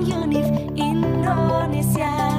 Unif Indonesia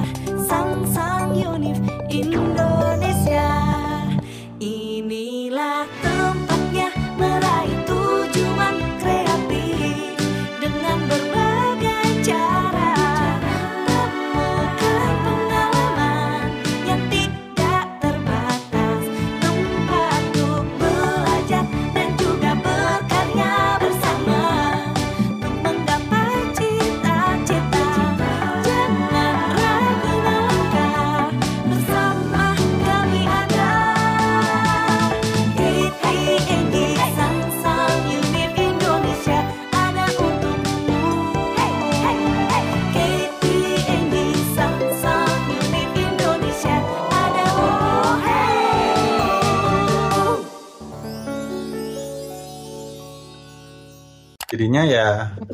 Ya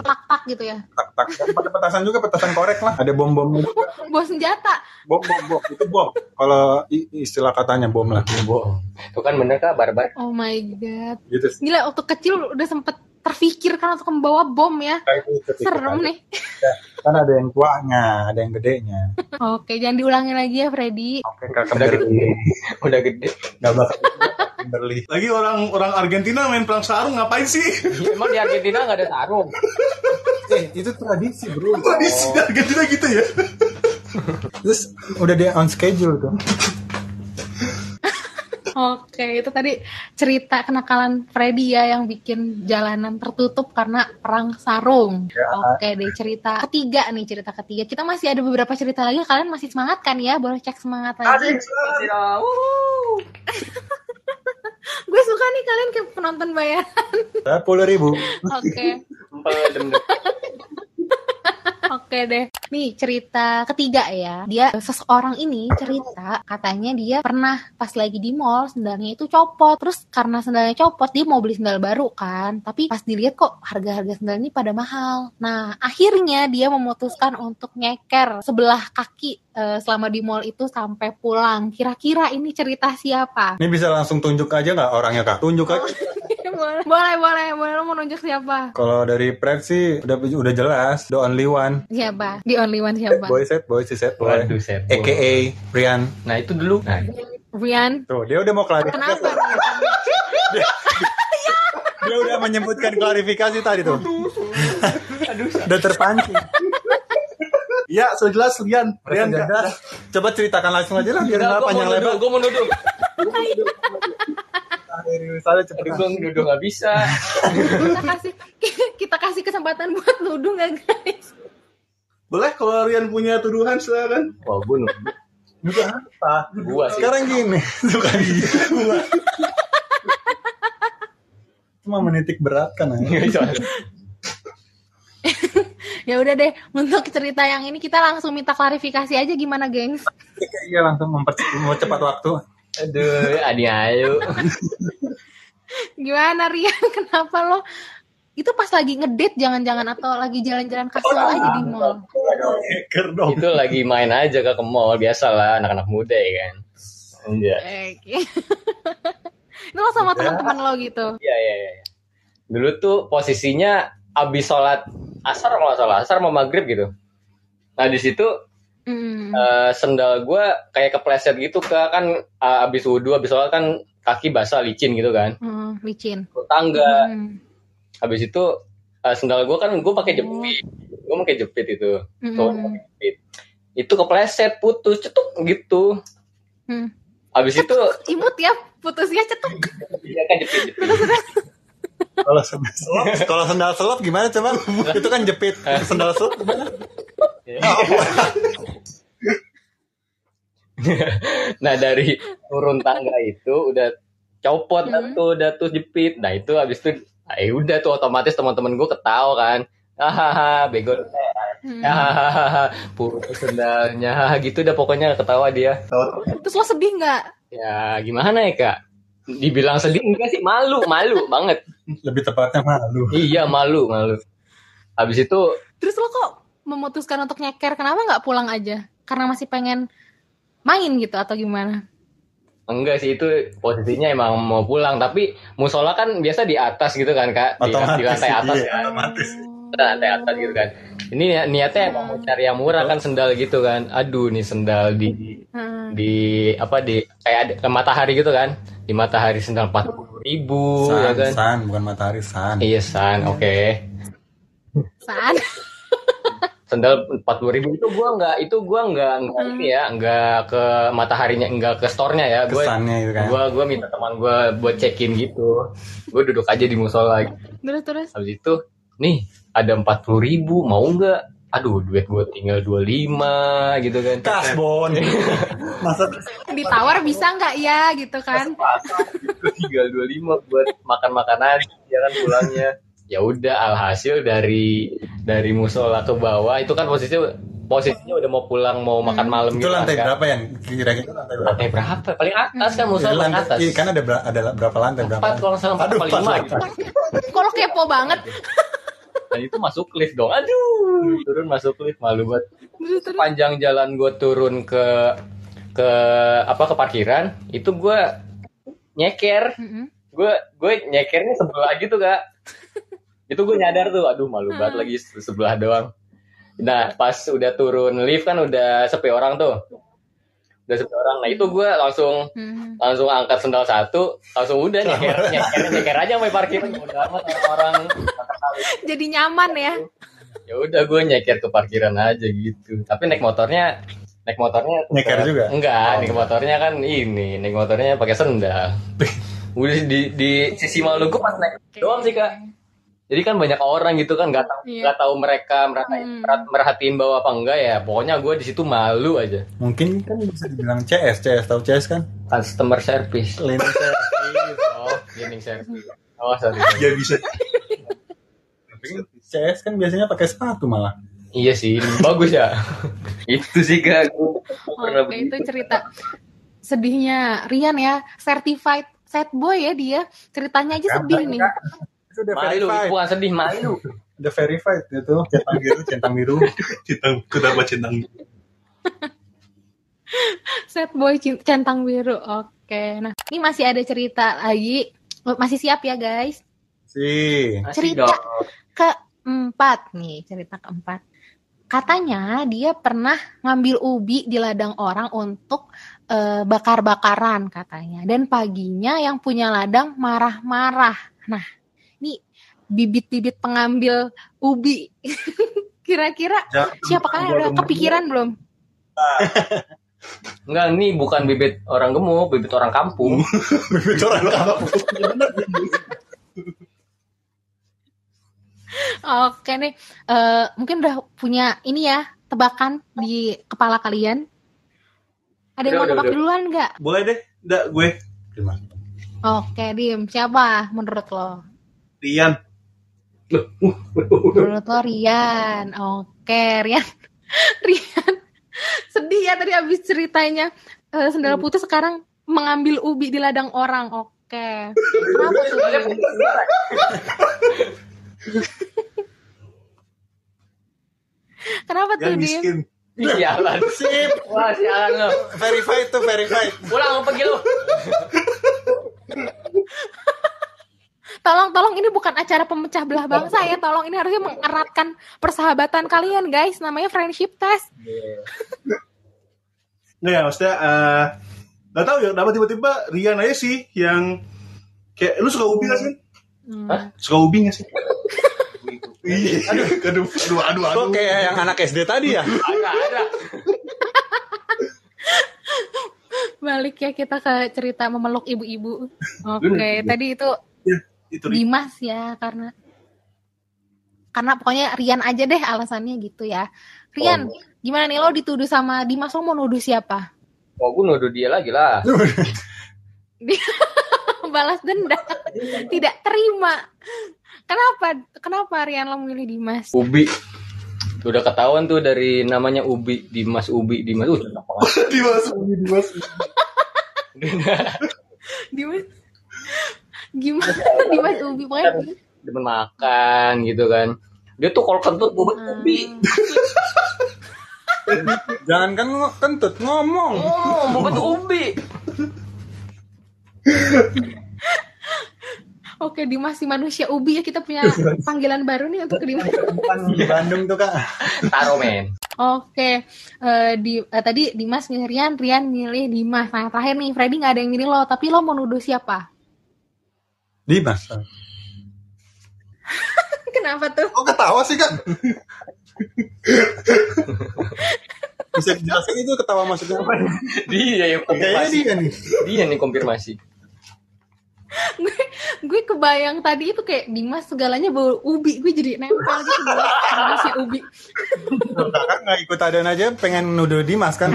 tak-tak gitu ya. tak tak pakai petasan juga petasan korek lah. Ada bom bomnya juga. Bawa senjata. Bom bom bom itu bom. Kalau istilah katanya bom lah. bohong itu kan bener kak barbar Oh my god. Gitu. Gila waktu kecil udah sempet terfikirkan untuk membawa bom ya. Ketika Serem ada- nih. Kan ada yang tuanya, ada yang gedenya. Oke, jangan diulangi lagi ya Freddy. Oke, kakak udah gede udah gede Nggak bakal Kimberly. Lagi orang orang Argentina main perang sarung ngapain sih? emang di Argentina nggak ada sarung Eh, itu tradisi, Bro. Tradisi di Argentina gitu ya. Terus udah dia on schedule tuh. Oke, itu tadi cerita kenakalan Freddy ya yang bikin jalanan tertutup karena perang sarung. Ya. Oke deh, cerita ketiga nih, cerita ketiga. Kita masih ada beberapa cerita lagi. Kalian masih semangat kan ya? Boleh cek semangat lagi. Gue suka nih kalian kayak penonton bayaran. Sepuluh ribu. Oke. Deh. Oke deh. Nih cerita ketiga ya. Dia seseorang ini cerita katanya dia pernah pas lagi di mall sendalnya itu copot. Terus karena sendalnya copot dia mau beli sendal baru kan. Tapi pas dilihat kok harga-harga sendal ini pada mahal. Nah akhirnya dia memutuskan untuk nyeker sebelah kaki eh, selama di mall itu sampai pulang. Kira-kira ini cerita siapa? Ini bisa langsung tunjuk aja nggak orangnya kak? Tunjuk aja. Boleh, boleh, boleh, boleh. Lo mau nunjuk siapa? Kalau dari Pred sih udah udah jelas. The only one. Siapa? The only one Set siapa? boy, set boy, si set boy. Waduh, set boy. AKA Rian. nah itu dulu nah Rian. Tuh, dia udah mau klarifikasi. Kenapa? Dia udah menyebutkan klarifikasi tadi tuh. udah terpancing. Ya, sudah jelas Rian. Rian jelas. Coba ceritakan langsung aja lah biar nggak panjang lebar. gue mau nuduh Misalnya cepet. Gue nuduh nggak bisa kita kasih kita kasih kesempatan buat nuduh nggak guys? Boleh kalau Rian punya tuduhan silakan. wah gue nuduh Juga apa? gua sih Sekarang gini, suka gua. Cuma menitik beratkan aja. Ya udah deh, untuk cerita yang ini kita langsung minta klarifikasi aja gimana, gengs? Iya langsung memper- mempercepat waktu. Aduh adi ayo Gimana Rian? Kenapa lo itu pas lagi ngedate jangan-jangan atau lagi jalan-jalan kasual aja di mall? Itu lagi main aja ke mall biasa lah anak-anak muda ya kan Iya. Oke. itu lo sama teman-teman lo gitu. Iya iya iya. Dulu tuh posisinya abis sholat asar kalau salah asar mau maghrib gitu. Nah di situ Hmm. eh, sendal gue kayak kepleset gitu ke kan eh, abis wudhu abis sholat kan kaki basah licin gitu kan. Hmm, licin. Ke tangga. Hmm. Habis itu eh, sendal gue kan gue pakai jepit. Gue pakai jepit itu. Hmm. Tuh, jepit. Itu kepleset putus cetuk gitu. Hmm. Habis itu Imut ya, putusnya cetuk. ya kan jepit. jepit. Kalau sendal selop, kalau sendal selop gimana coba? Itu kan jepit. Sendal selop gimana? nah dari turun tangga itu udah copot dah tuh udah tuh jepit. Nah itu habis itu ya udah tuh otomatis teman-teman gue ketawa kan. Hahaha bego hahaha putus sendalnya. Gitu udah pokoknya ketawa dia. Terus lo sedih nggak? ya gimana ya kak? Dibilang sedih enggak sih? Malu malu banget. Lebih tepatnya malu. iya malu malu. Habis itu Terus lo kok memutuskan untuk nyeker? Kenapa nggak pulang aja? Karena masih pengen main gitu atau gimana? enggak sih itu posisinya emang mau pulang tapi musola kan biasa di atas gitu kan kak di, di lantai atas iya, kan otomatis. lantai atas gitu kan ini ni- niatnya emang mau cari yang murah kan sendal gitu kan aduh nih sendal di Hmm. di apa di kayak ada ke matahari gitu kan di matahari sendal empat ribu ya San, kan san, bukan matahari san. iya san oke Saan. Sendal empat ribu itu gua nggak itu gua nggak nggak ini ya nggak ke mataharinya nggak ke store-nya ya gua Kesannya itu kan. gua gua minta teman gua buat check-in gitu gua duduk aja di musola Terus terus. habis itu nih ada empat ribu mau nggak aduh duit gua tinggal 25 gitu kan Kasbon. Masa Ditawar bisa nggak ya gitu kan? Tinggal 25 buat makan makanan ya kan pulangnya ya udah alhasil dari dari musola ke bawah itu kan posisinya posisinya udah mau pulang mau makan malam itu gitu lantai kan. berapa yang kira-kira lantai berapa? lantai berapa? Paling atas kan Ya, musola paling lantai, atas. iya, kan ada ber- ada berapa lantai berapa? empat kalau salah empat empat lima gitu. lo kepo banget? dan itu masuk lift dong. Aduh turun masuk lift malu banget. Panjang jalan gue turun ke ke apa ke parkiran itu gue nyeker. Gue gue nyekernya sebelah gitu kak itu gue nyadar tuh aduh malu banget lagi se- sebelah doang. Nah pas udah turun lift kan udah sepi orang tuh. Udah sepi orang. Nah itu gue langsung Hmm. langsung angkat sendal satu langsung udah nyeker nyeker nyeker aja sampai parkiran udah amat orang. Jadi nyaman ya. ya udah gue nyeker ke parkiran aja gitu. Tapi naik motornya naik motornya Nyeker juga? enggak naik motornya kan ini naik motornya pakai sendal. Udah di di sisi Maluku pas naik doang sih kak jadi kan banyak orang gitu kan nggak tahu Iya. nggak tahu mereka merhatiin, Hmm. merhatiin bawa apa enggak ya pokoknya gue di situ malu aja Mungkin kan bisa dibilang CS, CS tahu CS kan? customer service Cleaning service. oh cleaning service oh sorry Ya bisa. CS kan biasanya pakai sepatu malah. iya sih bagus ya itu sih kak gue begitu. itu cerita sedihnya Rian ya, certified sad boy ya dia. Ceritanya aja sedih nih. Itu udah malu verified. bukan sedih malu Udah verified itu. Centang biru, centang biru. Cintang, kenapa cintang? Sad boy centang biru. Oke. Nah, ini masih ada cerita lagi. Masih siap ya, guys? Si. Cerita. Keempat nih, cerita keempat. Katanya dia pernah ngambil ubi di ladang orang untuk eh, bakar-bakaran katanya. Dan paginya yang punya ladang marah-marah. Nah, bibit-bibit pengambil ubi. Kira-kira siapakah udah kepikiran belum? Enggak, ini bukan bibit orang gemuk, bibit orang kampung. Bibit orang kampung. Oke nih, eh, mungkin udah punya ini ya tebakan di kepala kalian. Ada yang Udah, mau udah, tebak udah. duluan nggak? Boleh deh, enggak gue. Oke, Dim. Siapa menurut lo? Rian. Menurut lo Rian. Oke, Rian. Rian. Sedih ya tadi abis ceritanya. Eh, sendal putih sekarang mengambil ubi di ladang orang. Oke. Kenapa tuh? Kenapa tuh, Yang Dim? miskin. Sialan. Sip. Wah, sialan lo. Verified tuh verified. Pulang pergi lo. Tolong, tolong ini bukan acara pemecah belah bangsa ya. Tolong ini harusnya mengeratkan persahabatan kalian, guys. Namanya friendship test. Nggak ya, maksudnya eh nggak tahu ya, kenapa tiba-tiba Rian aja sih yang kayak lu suka ubi nggak sih? Hmm. Hah? Suka ubi nggak sih? Iya, aduh, aduh, aduh, aduh, aduh. Kok kayak yang anak SD tadi ya? Agak ada. Balik ya kita ke cerita memeluk ibu-ibu. Oke, tadi itu itu. Dimas ya karena karena pokoknya Rian aja deh alasannya gitu ya. Rian, gimana nih lo dituduh sama Dimas lo mau nuduh siapa? Oh, gue nuduh dia lagi lah. Balas dendam. Tidak terima. Kenapa? Kenapa Rian lo memilih Dimas? Ubi. Udah ketahuan tuh dari namanya Ubi, Dimas Ubi, Dimas. Uh, cocok banget. Dimas, ubi, Dimas. Dimas gimana Dimas Ubi pokoknya Demen makan gitu kan. Dia tuh kalau kentut gue ubi. Jangan kan kentut ngomong. Oh, bobot ubi. Oke, Dimas si manusia ubi ya kita punya panggilan baru nih untuk Dimas. Bukan di Bandung tuh kak. Taro men. Oke, eh, di eh, tadi Dimas milih Rian, Rian milih Dimas. Nah terakhir nih, Freddy nggak ada yang milih lo, tapi lo mau nuduh siapa? Dimas. Kenapa tuh? Kok ketawa sih kak? Bisa dijelasin itu ketawa maksudnya apa? Dia yang Kayaknya konfirmasi. dia nih. Dia nih konfirmasi. gue gue kebayang tadi itu kayak Dimas segalanya bau ubi, gue jadi nempel gitu dengan manusia ubi. Kakak nggak ikut adan aja pengen nuduh Dimas kan?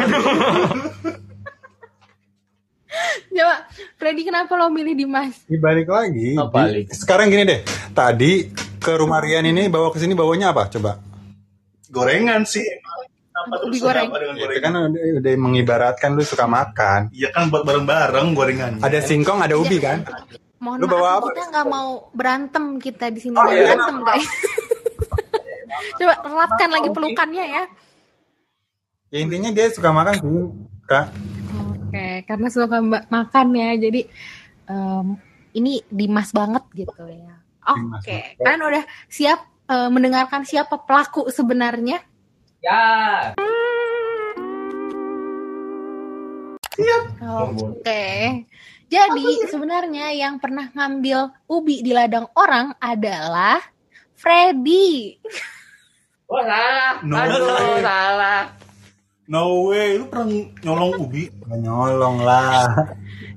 Coba, Freddy kenapa lo milih Dimas? Dibalik lagi. Oh, di- balik. sekarang gini deh. Tadi ke rumah Rian ini bawa ke sini bawanya apa? Coba. Gorengan sih. Apa ada goreng. apa dengan Itu gorengan? kan udah, udah mengibaratkan lu suka makan. Iya kan buat bareng-bareng gorengannya. Ada singkong, ada ubi kan? Mohon Lu bawa maaf, apa? kita nggak mau berantem kita di sini Oh, iya. berantem guys. Coba eratkan lagi pelukannya ya. Ya intinya dia suka makan sih, Kak. Karena suka makan ya, jadi em, ini Dimas banget gitu ya. Oke, kalian udah siap eh, mendengarkan siapa pelaku sebenarnya? Ya. Oke, jadi sebenarnya yang pernah ngambil ubi di ladang orang adalah Freddy. Oh salah. No Aduh salah. No way, lu pernah nyolong ubi? Nggak nyolong lah.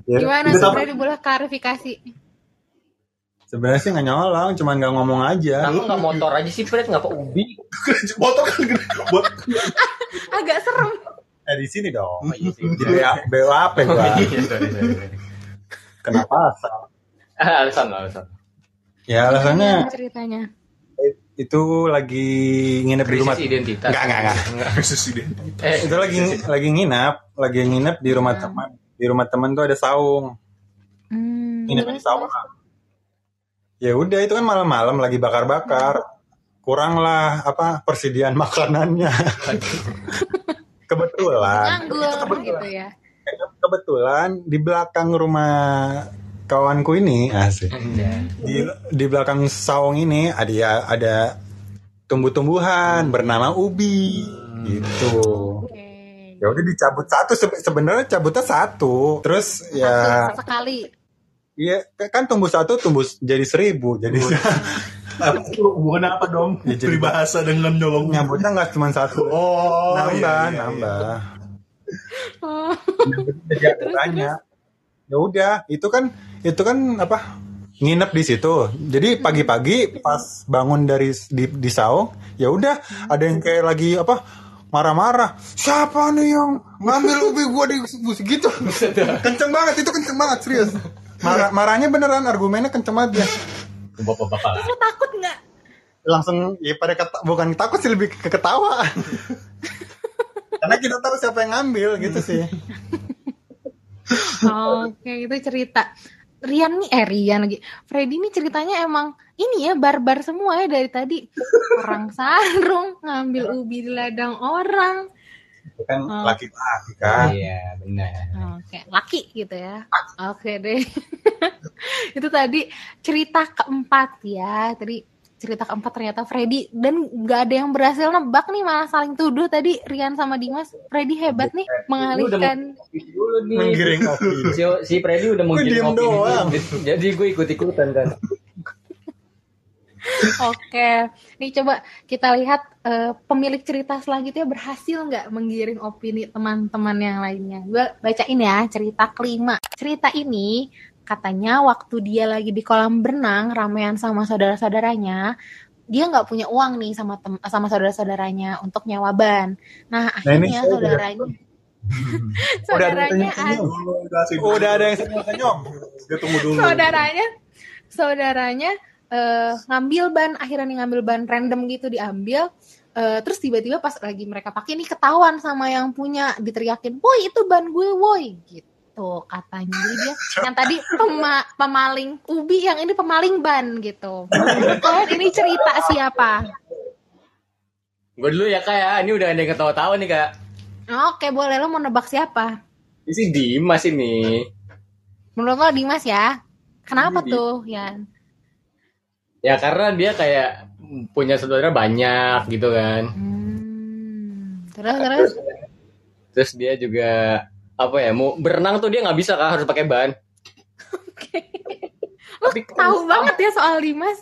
Ya, Gimana apa? Freddy boleh klarifikasi? Sebenarnya sih nggak nyolong, cuman nggak ngomong aja. Kenapa nggak motor aja sih Fred? Ngapa ubi? Motor kan gede. Buat Agak serem. Eh di sini dong. Oh, iya sih. Di BA, BWAP gua. Iya, sorry, sorry. Kenapa asal? Ah, alasan alasan. Ya alasannya ceritanya. Itu lagi nginep di rumah. Krisis identitas. Enggak, enggak, enggak. krisis identitas. Eh, Itu lagi lagi nginep, lagi nginep di rumah teman. Di rumah teman tuh ada saung. Hmm, Nginep di saung. Ya udah itu kan malam-malam lagi bakar-bakar. Kurang lah apa persediaan makanannya. kebetulan. nganggur gitu ya. Kebetulan di belakang rumah kawanku ini asik. Di di belakang saung ini ada ya ada tumbuh-tumbuhan bernama ubi gitu. Oke. Ya udah dicabut satu Se- sebenarnya cabutnya satu. Terus ya Satu sekali. Iya, kan tumbuh satu tumbuh jadi seribu. Jadi hubungan apa dong? Ya, jadi- Peribahasa dengan nyolong nyambutnya nggak cuma satu. Oh, nambah, iya, iya, nambah. Oh, Jadi aturannya. Ya udah, itu kan itu kan apa? Nginep di situ. Jadi pagi-pagi pas bangun dari di, di saung, ya udah ada yang kayak lagi apa? marah-marah. Siapa nih yang ngambil ubi gua di bus gitu? kenceng banget itu kenceng banget serius. Marah marahnya beneran argumennya kenceng banget dia. bapak-bapak lo takut nggak? langsung ya pada keta- bukan takut sih lebih ke ketawa karena kita tahu siapa yang ngambil gitu sih Oke, itu cerita. Rian nih, eh Rian lagi. Freddy nih ceritanya emang ini ya barbar semua ya dari tadi. Orang sarung, ngambil ubi di ladang orang. itu kan Oh. laki-laki kan Iya, benar. Oke, laki gitu ya. Oke deh. itu tadi cerita keempat ya. Tadi cerita keempat ternyata Freddy dan nggak ada yang berhasil nebak nih malah saling tuduh tadi Rian sama Dimas. Freddy hebat nih mengalihkan dulu nih. menggiring opini Si, si Freddy udah menggiring opini doang. Jadi gue ikut-ikutan kan. Oke, nih coba kita lihat eh, pemilik cerita selanjutnya berhasil nggak menggiring opini teman-teman yang lainnya. Gue bacain ya cerita kelima. Cerita ini katanya waktu dia lagi di kolam berenang ramean sama saudara-saudaranya, dia nggak punya uang nih sama tem- sama saudara-saudaranya untuk nyewa ban. Nah Nah, ini akhirnya saya saudaranya, udah ada yang saudaranya, senyum Oh, udah dulu. ada yang senyum Dia tunggu dulu. saudaranya saudaranya eh, ngambil ban akhirnya nih ngambil ban random gitu diambil Eh, terus tiba-tiba pas lagi mereka pakai nih ketahuan sama yang punya diteriakin woi itu ban gue woi gitu katanya jadi dia yang tadi pema- pemaling ubi yang ini pemaling ban gitu Menurut kalian ini cerita siapa Gue dulu ya kak ya. Ini udah ada yang ketawa-tawa nih kak. oke boleh lo mau nebak siapa Ini si Dimas ini. menurut lo Dimas ya kenapa Ini. tuh Yan Ya karena dia kayak punya saudara banyak gitu kan. Hmm. Terus terus. Terus dia juga apa ya mau berenang tuh dia nggak bisa kan harus pakai ban. Lo Tapi tahu banget ya soal Dimas.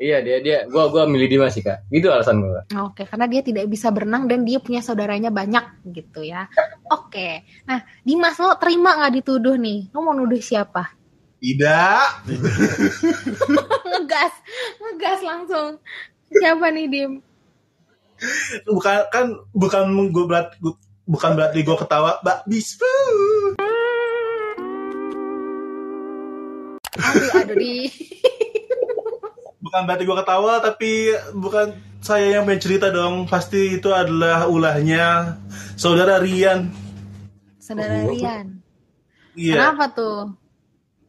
Iya dia dia gua gua milih Dimas sih kak. Gitu alasan gua. Oke, karena dia tidak bisa berenang dan dia punya saudaranya banyak gitu ya. Oke, nah Dimas lo terima nggak dituduh nih? Lo mau nuduh siapa? Tidak. ngegas, ngegas langsung. Siapa nih Dim? Bukan kan bukan gue berat gua- bukan berarti gue ketawa, Mbak Bispu. Aduh, aduh di. Bukan berarti gue ketawa, tapi bukan saya yang main cerita dong. Pasti itu adalah ulahnya saudara Rian. Saudara Oh. Rian. Iya. Kenapa tuh?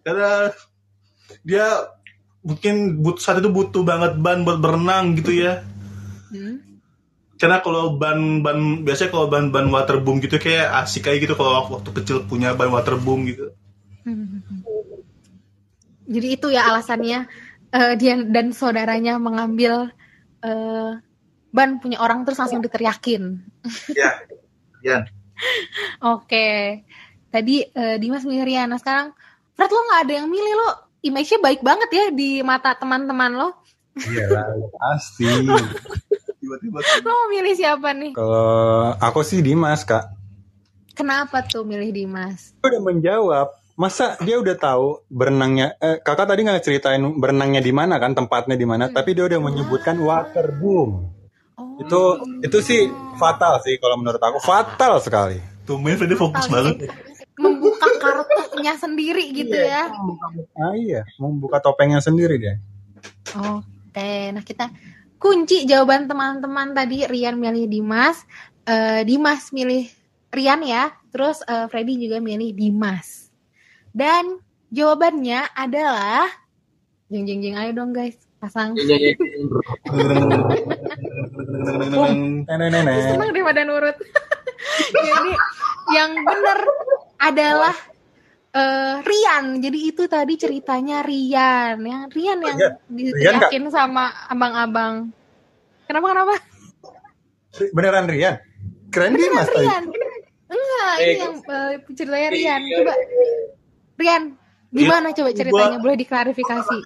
karena dia mungkin but, saat itu butuh banget ban buat berenang gitu ya? Karena kalau ban ban biasanya kalau ban ban waterboom gitu kayak asik kayak gitu kalau waktu kecil punya ban waterboom gitu Jadi itu ya alasannya eh, dia dan saudaranya mengambil eh, ban punya orang terus langsung diteriakin. ya Rian Oke. Tadi eh, Dimas milih Rian. Nah sekarang Fred lo nggak ada yang milih lo. Image-nya baik banget ya di mata teman-teman lo. Iya pasti. tiba-tiba Lo mau milih siapa nih? Kalau aku sih Dimas, Kak. Kenapa tuh milih Dimas? Dia udah menjawab. Masa dia udah tahu berenangnya eh, Kakak tadi nggak ceritain berenangnya di mana kan, tempatnya di mana, tapi dia udah menyebutkan waterboom. Oh, Itu itu sih fatal sih kalau menurut aku, fatal sekali. tuh main Freddy fokus banget membuka kartunya sendiri gitu ya. Ah iya, membuka topengnya sendiri dia. Oke, nah kita kunci jawaban teman-teman tadi Rian milih Dimas, eh, Dimas milih Rian ya, terus eh, Freddy juga milih Dimas. Dan jawabannya adalah jeng jeng jeng ayo dong guys, pasang. Senang daripada nurut. Jadi yang benar adalah eh, Rian. Jadi itu tadi ceritanya Rian. Yang Rian yang Iya. diteriakin sama abang-abang. Kenapa kenapa? Beneran Rian? Keren Dimas tadi. Rian. Enggak, Eh, ini yang eh, ceritanya Rian. Coba Rian, gimana coba ceritanya? Boleh diklarifikasi.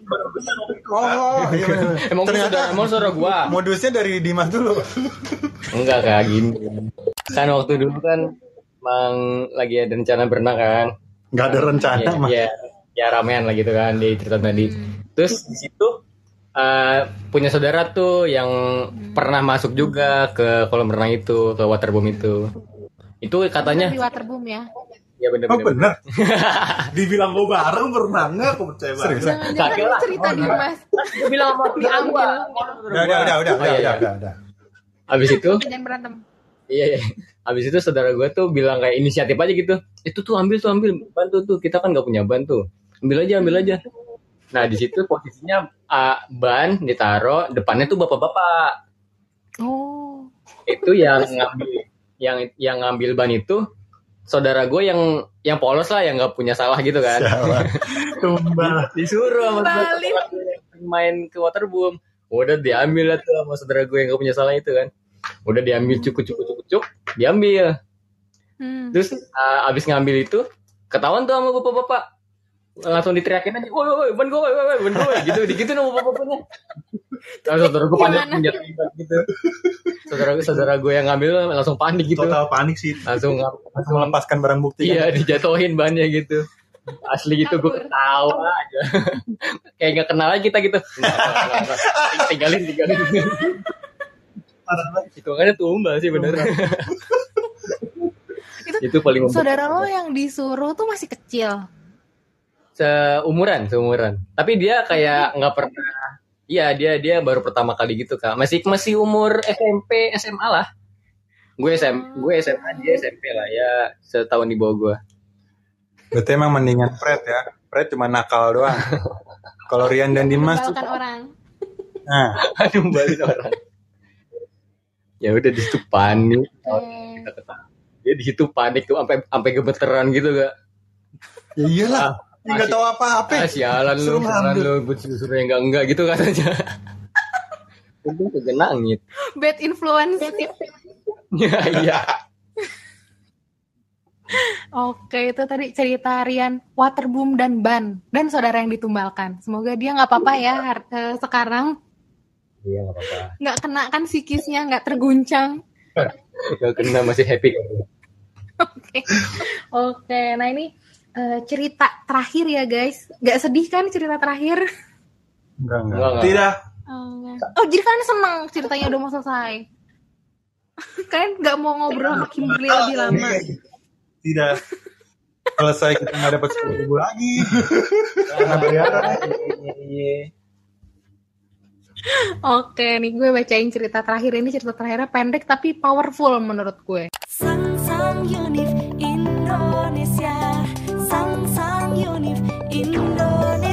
Oh, iya bener. Emang Ternyata emang saudara gua. modusnya dari Dimas dulu. Enggak kayak gini. Kan waktu dulu kan emang lagi ada rencana berenang kan. Nggak ada rencana ya, mah. ya, ya ramean lah gitu kan di cerita tadi. Terus di situ eh, punya saudara tuh yang pernah masuk juga ke kolam renang itu, ke waterboom itu. Itu katanya, Di waterboom ya. ya bener Oh bener. bener. dibilang gue bareng berenangnya aku percaya banget Serius? Kagak ini lah. cerita Dimas. Dia bilang sama Diambil. Udah, udah, udah, udah, Oh, iya, udah, iya. udah, udah. Habis itu, Jangan berantem. iya, iya. Habis itu saudara gue tuh bilang kayak inisiatif aja gitu. Itu tuh ambil tuh ambil bantu tuh. Kita kan nggak punya ban tuh. Ambil aja, ambil aja. Nah di situ posisinya ah, ban ditaruh depannya tuh bapak-bapak. Oh. itu yang ngambil yang yang ngambil ban itu saudara gue yang yang polos lah yang nggak punya salah gitu kan tumbal disuruh sama saudara main ke waterboom udah diambil lah tuh sama saudara gue yang gak punya salah itu kan udah diambil cukup cukup cukup cukup diambil. Hmm. terus ah, abis ngambil itu ketahuan tuh sama bapak-bapak. Langsung diteriakin aja woi woi ban gue woi woi ban gue gitu gitu sama bapak-bapaknya. Terus saudara gue panik senjata gitu. Saudara saudara gue yang ngambil langsung panik gitu. Total panik sih. Langsung Langsung melepaskan barang bukti. iya kan? dijatuhin bannya gitu. Asli gitu gue ketawa aja. Kayak nggak kenal aja kita gitu. Nggak, nggak. tinggalin tinggalin hitungannya tumbal sih bener. Itu paling membekas. Saudara lo yang disuruh tuh masih kecil. seumuran seumuran. Tapi dia kayak nggak pernah iya dia dia baru pertama kali gitu kak. Masih masih umur SMP SMA lah. Gue SM gue SMA dia SMP lah ya setahun di bawah gue Berarti emang mendingan Fred ya. Fred cuma nakal doang. Kalau Rian dan Dimas tuh, Membalkan orang. nah, aduh balik orang ya udah di situ panik kita ketawa dia di situ panik tuh sampai sampai gemeteran gitu gak ya iyalah. nggak tahu apa-apa. Ah, sialan lu, sialan lu, suruh enggak enggak gitu katanya. Untung kegenangit. Bad influence. Ya, iya. Oke, itu tadi cerita Rian Waterboom dan Ban dan saudara yang ditumbalkan. Semoga dia nggak apa-apa ya eh, sekarang Iya, enggak apa-apa. nggak kena kan psikisnya, nggak terguncang. Enggak kena masih happy. Oke, oke. Nah ini eh, cerita terakhir ya guys. Nggak sedih kan cerita terakhir? Enggak, enggak. Enggak, enggak. Tidak. Oh, oh, jadi kalian senang ceritanya udah mau selesai? kalian nggak mau ngobrol sama Kimberly lebih lama? Tidak. Selesai kita nggak dapat sepuluh ribu lagi. Karena bayaran. Oke, nih gue bacain cerita terakhir. Ini cerita terakhirnya pendek tapi powerful menurut gue. Sang Sang Unif Indonesia. Sang Sang Unif Indonesia